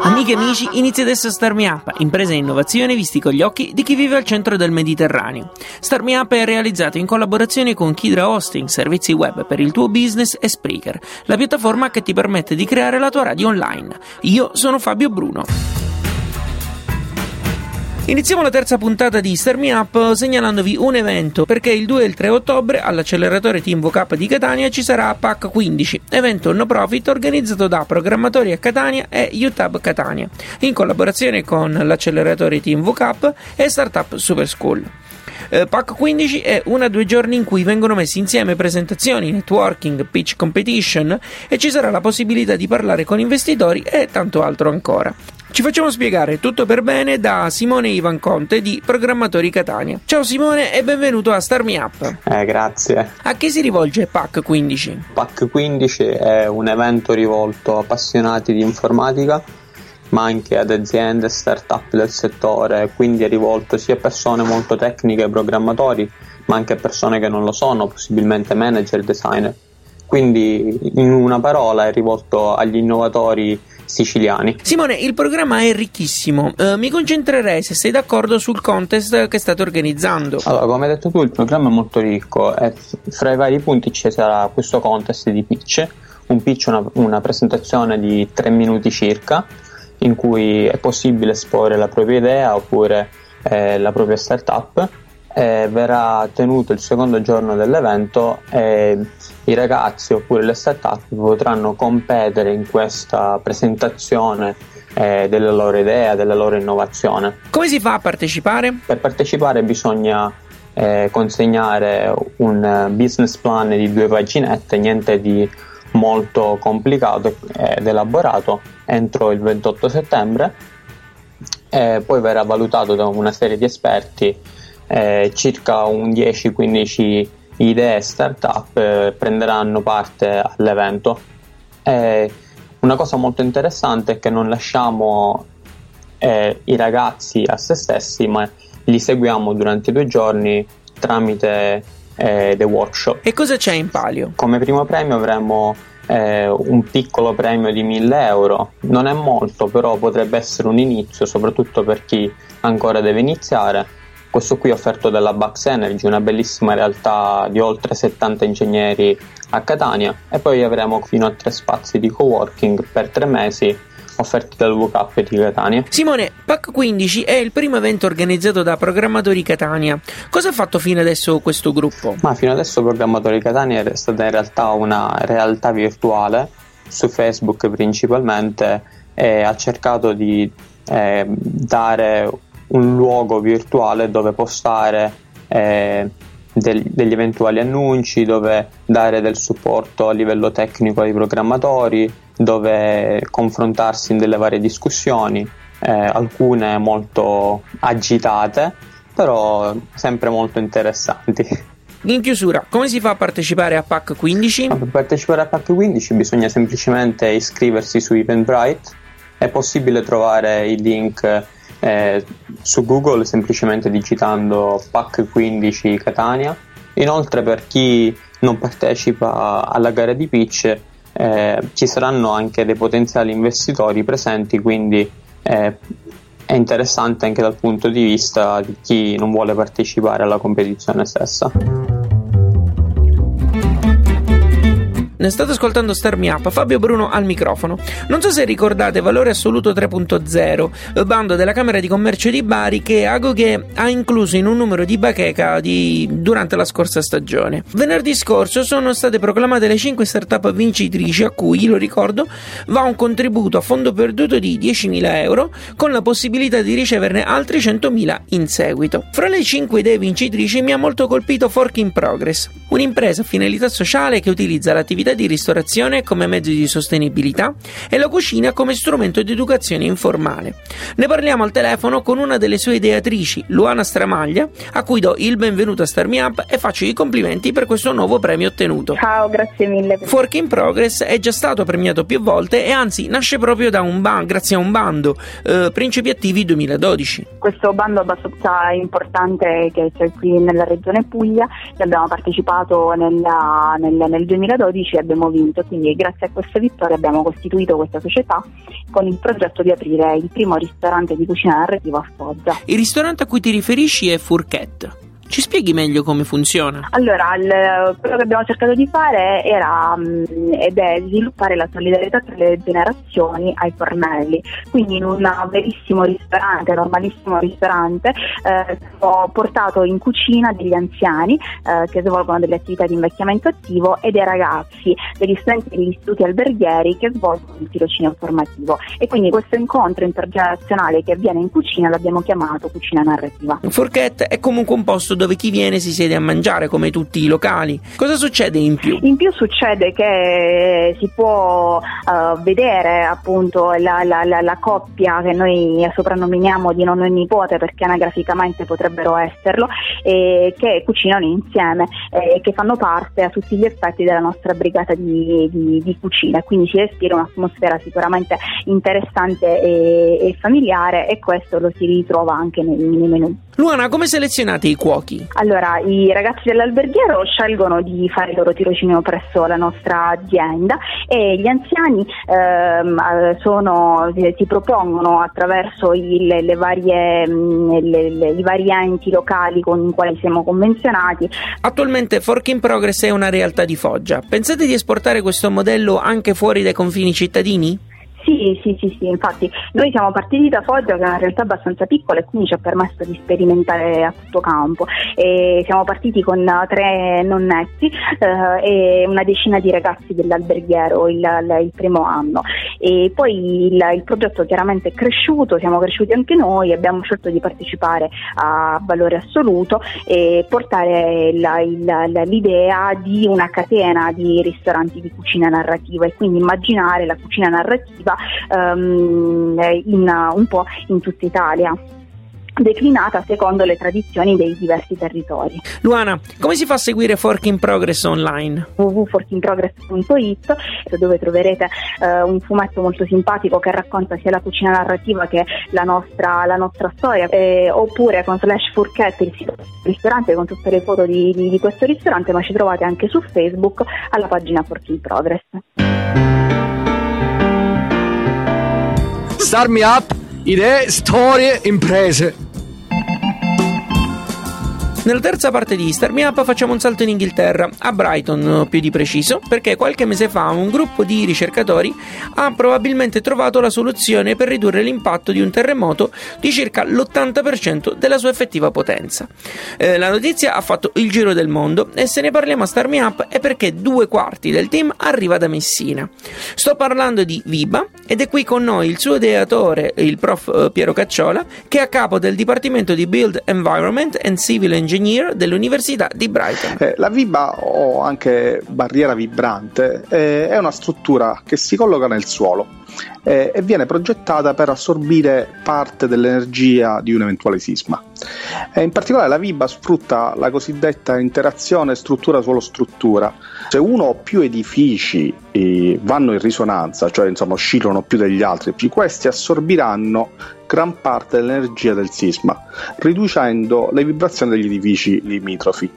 Amiche e amici, inizia adesso Star Up, impresa e innovazione visti con gli occhi di chi vive al centro del Mediterraneo. Star Up è realizzato in collaborazione con Kidra Hosting, servizi web per il tuo business e Spreaker, la piattaforma che ti permette di creare la tua radio online. Io sono Fabio Bruno. Iniziamo la terza puntata di Star Me Up segnalandovi un evento perché il 2 e il 3 ottobre all'acceleratore Team VCAP di Catania ci sarà PAC 15, evento no profit organizzato da Programmatori a Catania e UTAB Catania, in collaborazione con l'acceleratore Team VCAP e Startup Super School. Eh, PAC 15 è una o due giorni in cui vengono messi insieme presentazioni, networking, pitch competition e ci sarà la possibilità di parlare con investitori e tanto altro ancora. Ci facciamo spiegare tutto per bene da Simone Ivan Conte di Programmatori Catania. Ciao Simone e benvenuto a Star Me Up. Eh, grazie. A chi si rivolge PAC 15? PAC 15 è un evento rivolto a appassionati di informatica, ma anche ad aziende, start-up del settore, quindi è rivolto sia a persone molto tecniche e programmatori, ma anche a persone che non lo sono, possibilmente manager, designer. Quindi in una parola è rivolto agli innovatori siciliani. Simone, il programma è ricchissimo. Eh, mi concentrerei, se sei d'accordo, sul contest che state organizzando. Allora, come hai detto tu, il programma è molto ricco e fra i vari punti ci sarà questo contest di pitch. Un pitch una, una presentazione di tre minuti circa, in cui è possibile esporre la propria idea oppure eh, la propria startup. Eh, verrà tenuto il secondo giorno dell'evento e i ragazzi oppure le startup potranno competere in questa presentazione eh, della loro idea, della loro innovazione. Come si fa a partecipare? Per partecipare bisogna eh, consegnare un business plan di due paginette, niente di molto complicato ed elaborato entro il 28 settembre e poi verrà valutato da una serie di esperti eh, circa un 10-15 idee startup eh, prenderanno parte all'evento. E una cosa molto interessante è che non lasciamo eh, i ragazzi a se stessi, ma li seguiamo durante due giorni tramite eh, dei workshop. E cosa c'è in palio? Come primo premio avremo eh, un piccolo premio di 1000 euro. Non è molto, però potrebbe essere un inizio, soprattutto per chi ancora deve iniziare questo qui è offerto dalla Bax Energy, una bellissima realtà di oltre 70 ingegneri a Catania e poi avremo fino a tre spazi di coworking per tre mesi offerti dal WCAP di Catania. Simone, PAC 15 è il primo evento organizzato da Programmatori Catania. Cosa ha fatto fino adesso questo gruppo? Ma fino adesso Programmatori Catania è stata in realtà una realtà virtuale su Facebook principalmente e ha cercato di eh, dare un luogo virtuale dove postare eh, del, degli eventuali annunci, dove dare del supporto a livello tecnico ai programmatori, dove confrontarsi in delle varie discussioni, eh, alcune molto agitate, però sempre molto interessanti. In chiusura, come si fa a partecipare a PAC 15? per partecipare a PAC 15 bisogna semplicemente iscriversi su Eventbrite, è possibile trovare il link eh, su Google semplicemente digitando PAC 15 Catania. Inoltre per chi non partecipa alla gara di pitch eh, ci saranno anche dei potenziali investitori presenti, quindi eh, è interessante anche dal punto di vista di chi non vuole partecipare alla competizione stessa. Ne state ascoltando Star Me Up, Fabio Bruno al microfono. Non so se ricordate Valore Assoluto 3.0, bando della Camera di Commercio di Bari che Agoghe ha incluso in un numero di bacheca di... durante la scorsa stagione. Venerdì scorso sono state proclamate le 5 startup vincitrici a cui, lo ricordo, va un contributo a fondo perduto di 10.000 euro con la possibilità di riceverne altri 100.000 in seguito. Fra le 5 idee vincitrici mi ha molto colpito Fork in Progress, un'impresa a finalità sociale che utilizza l'attività attività di ristorazione come mezzo di sostenibilità e la cucina come strumento di educazione informale. Ne parliamo al telefono con una delle sue ideatrici, Luana Stramaglia, a cui do il benvenuto a Star Me Up e faccio i complimenti per questo nuovo premio ottenuto. Ciao, grazie mille. Fork in Progress è già stato premiato più volte e anzi nasce proprio da un ban- grazie a un bando, eh, Principi Attivi 2012. Questo bando abbastanza importante che c'è qui nella regione Puglia, che abbiamo partecipato nella, nel, nel 2012 abbiamo vinto, quindi grazie a questa vittoria abbiamo costituito questa società con il progetto di aprire il primo ristorante di cucina narrativa a Foggia. Il ristorante a cui ti riferisci è Fourchette. Ci spieghi meglio come funziona? Allora, il, quello che abbiamo cercato di fare era mh, ed è sviluppare la solidarietà tra le generazioni ai fornelli. Quindi in un verissimo ristorante, normalissimo ristorante, eh, ho portato in cucina degli anziani eh, che svolgono delle attività di invecchiamento attivo e dei ragazzi, degli studenti degli istituti alberghieri che svolgono il tirocinio formativo. E quindi questo incontro intergenerazionale che avviene in cucina l'abbiamo chiamato cucina narrativa. Fourchette è comunque un posto dove chi viene si siede a mangiare come tutti i locali. Cosa succede in più? In più succede che si può uh, vedere appunto la, la, la, la, coppia che noi soprannominiamo di nonno e nipote perché anagraficamente potrebbero esserlo e che cucinano insieme e che fanno parte a tutti gli effetti della nostra brigata di, di, di cucina quindi si respira un'atmosfera sicuramente interessante e, e, familiare e questo lo si ritrova anche nei, nei menù. Luana, come selezionate i cuochi? Allora, i ragazzi dell'alberghiero scelgono di fare il loro tirocinio presso la nostra azienda e gli anziani ehm, sono, si propongono attraverso il, le varie, le, le, i vari enti locali con i quali siamo convenzionati. Attualmente Fork in Progress è una realtà di Foggia. Pensate di esportare questo modello anche fuori dai confini cittadini? Sì, sì, sì, sì, infatti. Noi siamo partiti da Foggia che è una realtà abbastanza piccola e quindi ci ha permesso di sperimentare a tutto campo. E siamo partiti con tre nonnetti eh, e una decina di ragazzi dell'alberghiero il, il primo anno. E poi il, il, progetto chiaramente è cresciuto, siamo cresciuti anche noi, abbiamo scelto di partecipare a valore assoluto e portare la, il, l'idea di una catena di ristoranti di cucina narrativa. E quindi immaginare la cucina narrativa um, in, un po' in tutta Italia declinata secondo le tradizioni dei diversi territori. Luana, come si fa a seguire Fork in Progress online? www.forkinprogress.it dove troverete eh, un fumetto molto simpatico che racconta sia la cucina narrativa che la nostra, la nostra storia eh, oppure con slash Furchette il sito del ristorante con tutte le foto di, di, di questo ristorante ma ci trovate anche su Facebook alla pagina Fork in Progress. Start me up, idee, storie, imprese. Nella terza parte di Star Me Up facciamo un salto in Inghilterra, a Brighton più di preciso, perché qualche mese fa un gruppo di ricercatori ha probabilmente trovato la soluzione per ridurre l'impatto di un terremoto di circa l'80% della sua effettiva potenza. Eh, la notizia ha fatto il giro del mondo e se ne parliamo a Star Me Up è perché due quarti del team arriva da Messina. Sto parlando di Viba ed è qui con noi il suo ideatore, il prof eh, Piero Cacciola, che è a capo del Dipartimento di Build Environment and Civil Engineering Engineer dell'Università di Brighton. Eh, la VIBA o anche barriera vibrante eh, è una struttura che si colloca nel suolo eh, e viene progettata per assorbire parte dell'energia di un eventuale sisma. Eh, in particolare la VIBA sfrutta la cosiddetta interazione struttura suolo-struttura. Se uno o più edifici eh, vanno in risonanza, cioè insomma oscillano più degli altri, questi assorbiranno gran parte dell'energia del sisma, riducendo le vibrazioni degli edifici limitrofi.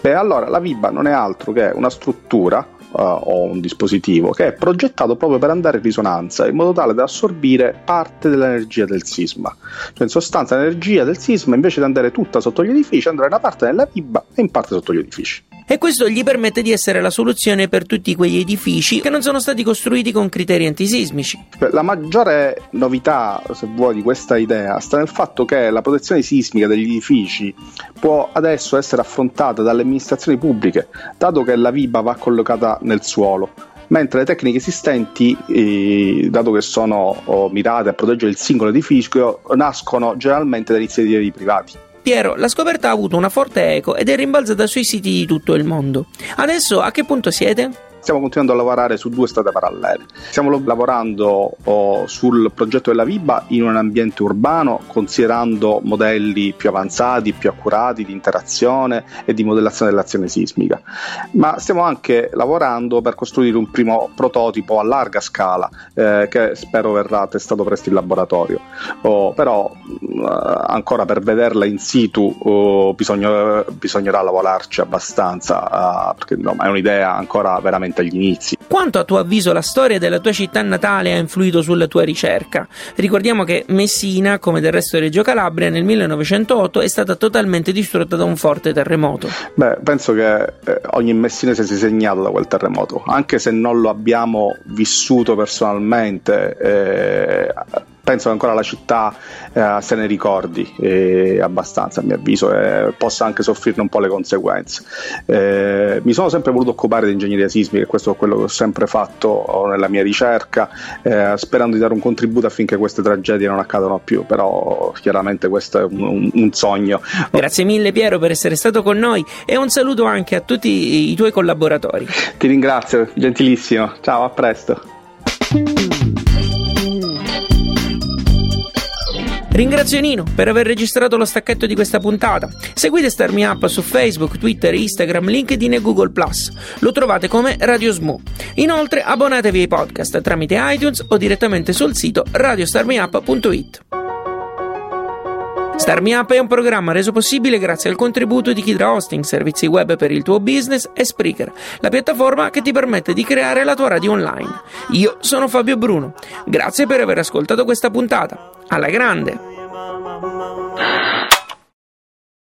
Beh, allora la VIBA non è altro che una struttura uh, o un dispositivo che è progettato proprio per andare in risonanza in modo tale da assorbire parte dell'energia del sisma. Cioè, in sostanza, l'energia del sisma invece di andare tutta sotto gli edifici, andrà in una parte nella VIBA e in parte sotto gli edifici e questo gli permette di essere la soluzione per tutti quegli edifici che non sono stati costruiti con criteri antisismici. La maggiore novità, se vuoi, di questa idea sta nel fatto che la protezione sismica degli edifici può adesso essere affrontata dalle amministrazioni pubbliche, dato che la VIBA va collocata nel suolo mentre le tecniche esistenti, eh, dato che sono oh, mirate a proteggere il singolo edificio, nascono generalmente da iniziative privati. Piero, la scoperta ha avuto una forte eco ed è rimbalzata sui siti di tutto il mondo. Adesso a che punto siete? Stiamo continuando a lavorare su due strade parallele. Stiamo lavorando oh, sul progetto della VIBA in un ambiente urbano, considerando modelli più avanzati, più accurati di interazione e di modellazione dell'azione sismica, ma stiamo anche lavorando per costruire un primo prototipo a larga scala eh, che spero verrà testato presto in laboratorio. Oh, però eh, ancora per vederla in situ oh, bisogna, bisognerà lavorarci abbastanza eh, perché no, è un'idea ancora veramente agli inizi. Quanto a tuo avviso la storia della tua città natale ha influito sulla tua ricerca? Ricordiamo che Messina, come del resto Reggio Calabria, nel 1908 è stata totalmente distrutta da un forte terremoto. Beh, penso che eh, ogni messinese si è segnato da quel terremoto, anche se non lo abbiamo vissuto personalmente. Eh, penso che ancora la città eh, se ne ricordi eh, abbastanza, a mio avviso, e possa anche soffrirne un po' le conseguenze. Eh, mi sono sempre voluto occupare di ingegneria sismica questo è quello che ho sempre fatto nella mia ricerca, eh, sperando di dare un contributo affinché queste tragedie non accadano più, però chiaramente questo è un, un, un sogno. Grazie mille Piero per essere stato con noi e un saluto anche a tutti i tuoi collaboratori. Ti ringrazio, gentilissimo, ciao, a presto. Ringrazio Nino per aver registrato lo stacchetto di questa puntata. Seguite Star Me Up su Facebook, Twitter, Instagram, LinkedIn e Google Lo trovate come Radio Smo. Inoltre abbonatevi ai podcast tramite iTunes o direttamente sul sito radiostarmeup.it. Star Me Up è un programma reso possibile grazie al contributo di Kidra Hosting, servizi web per il tuo business e Spreaker, la piattaforma che ti permette di creare la tua radio online. Io sono Fabio Bruno. Grazie per aver ascoltato questa puntata. Alla grande!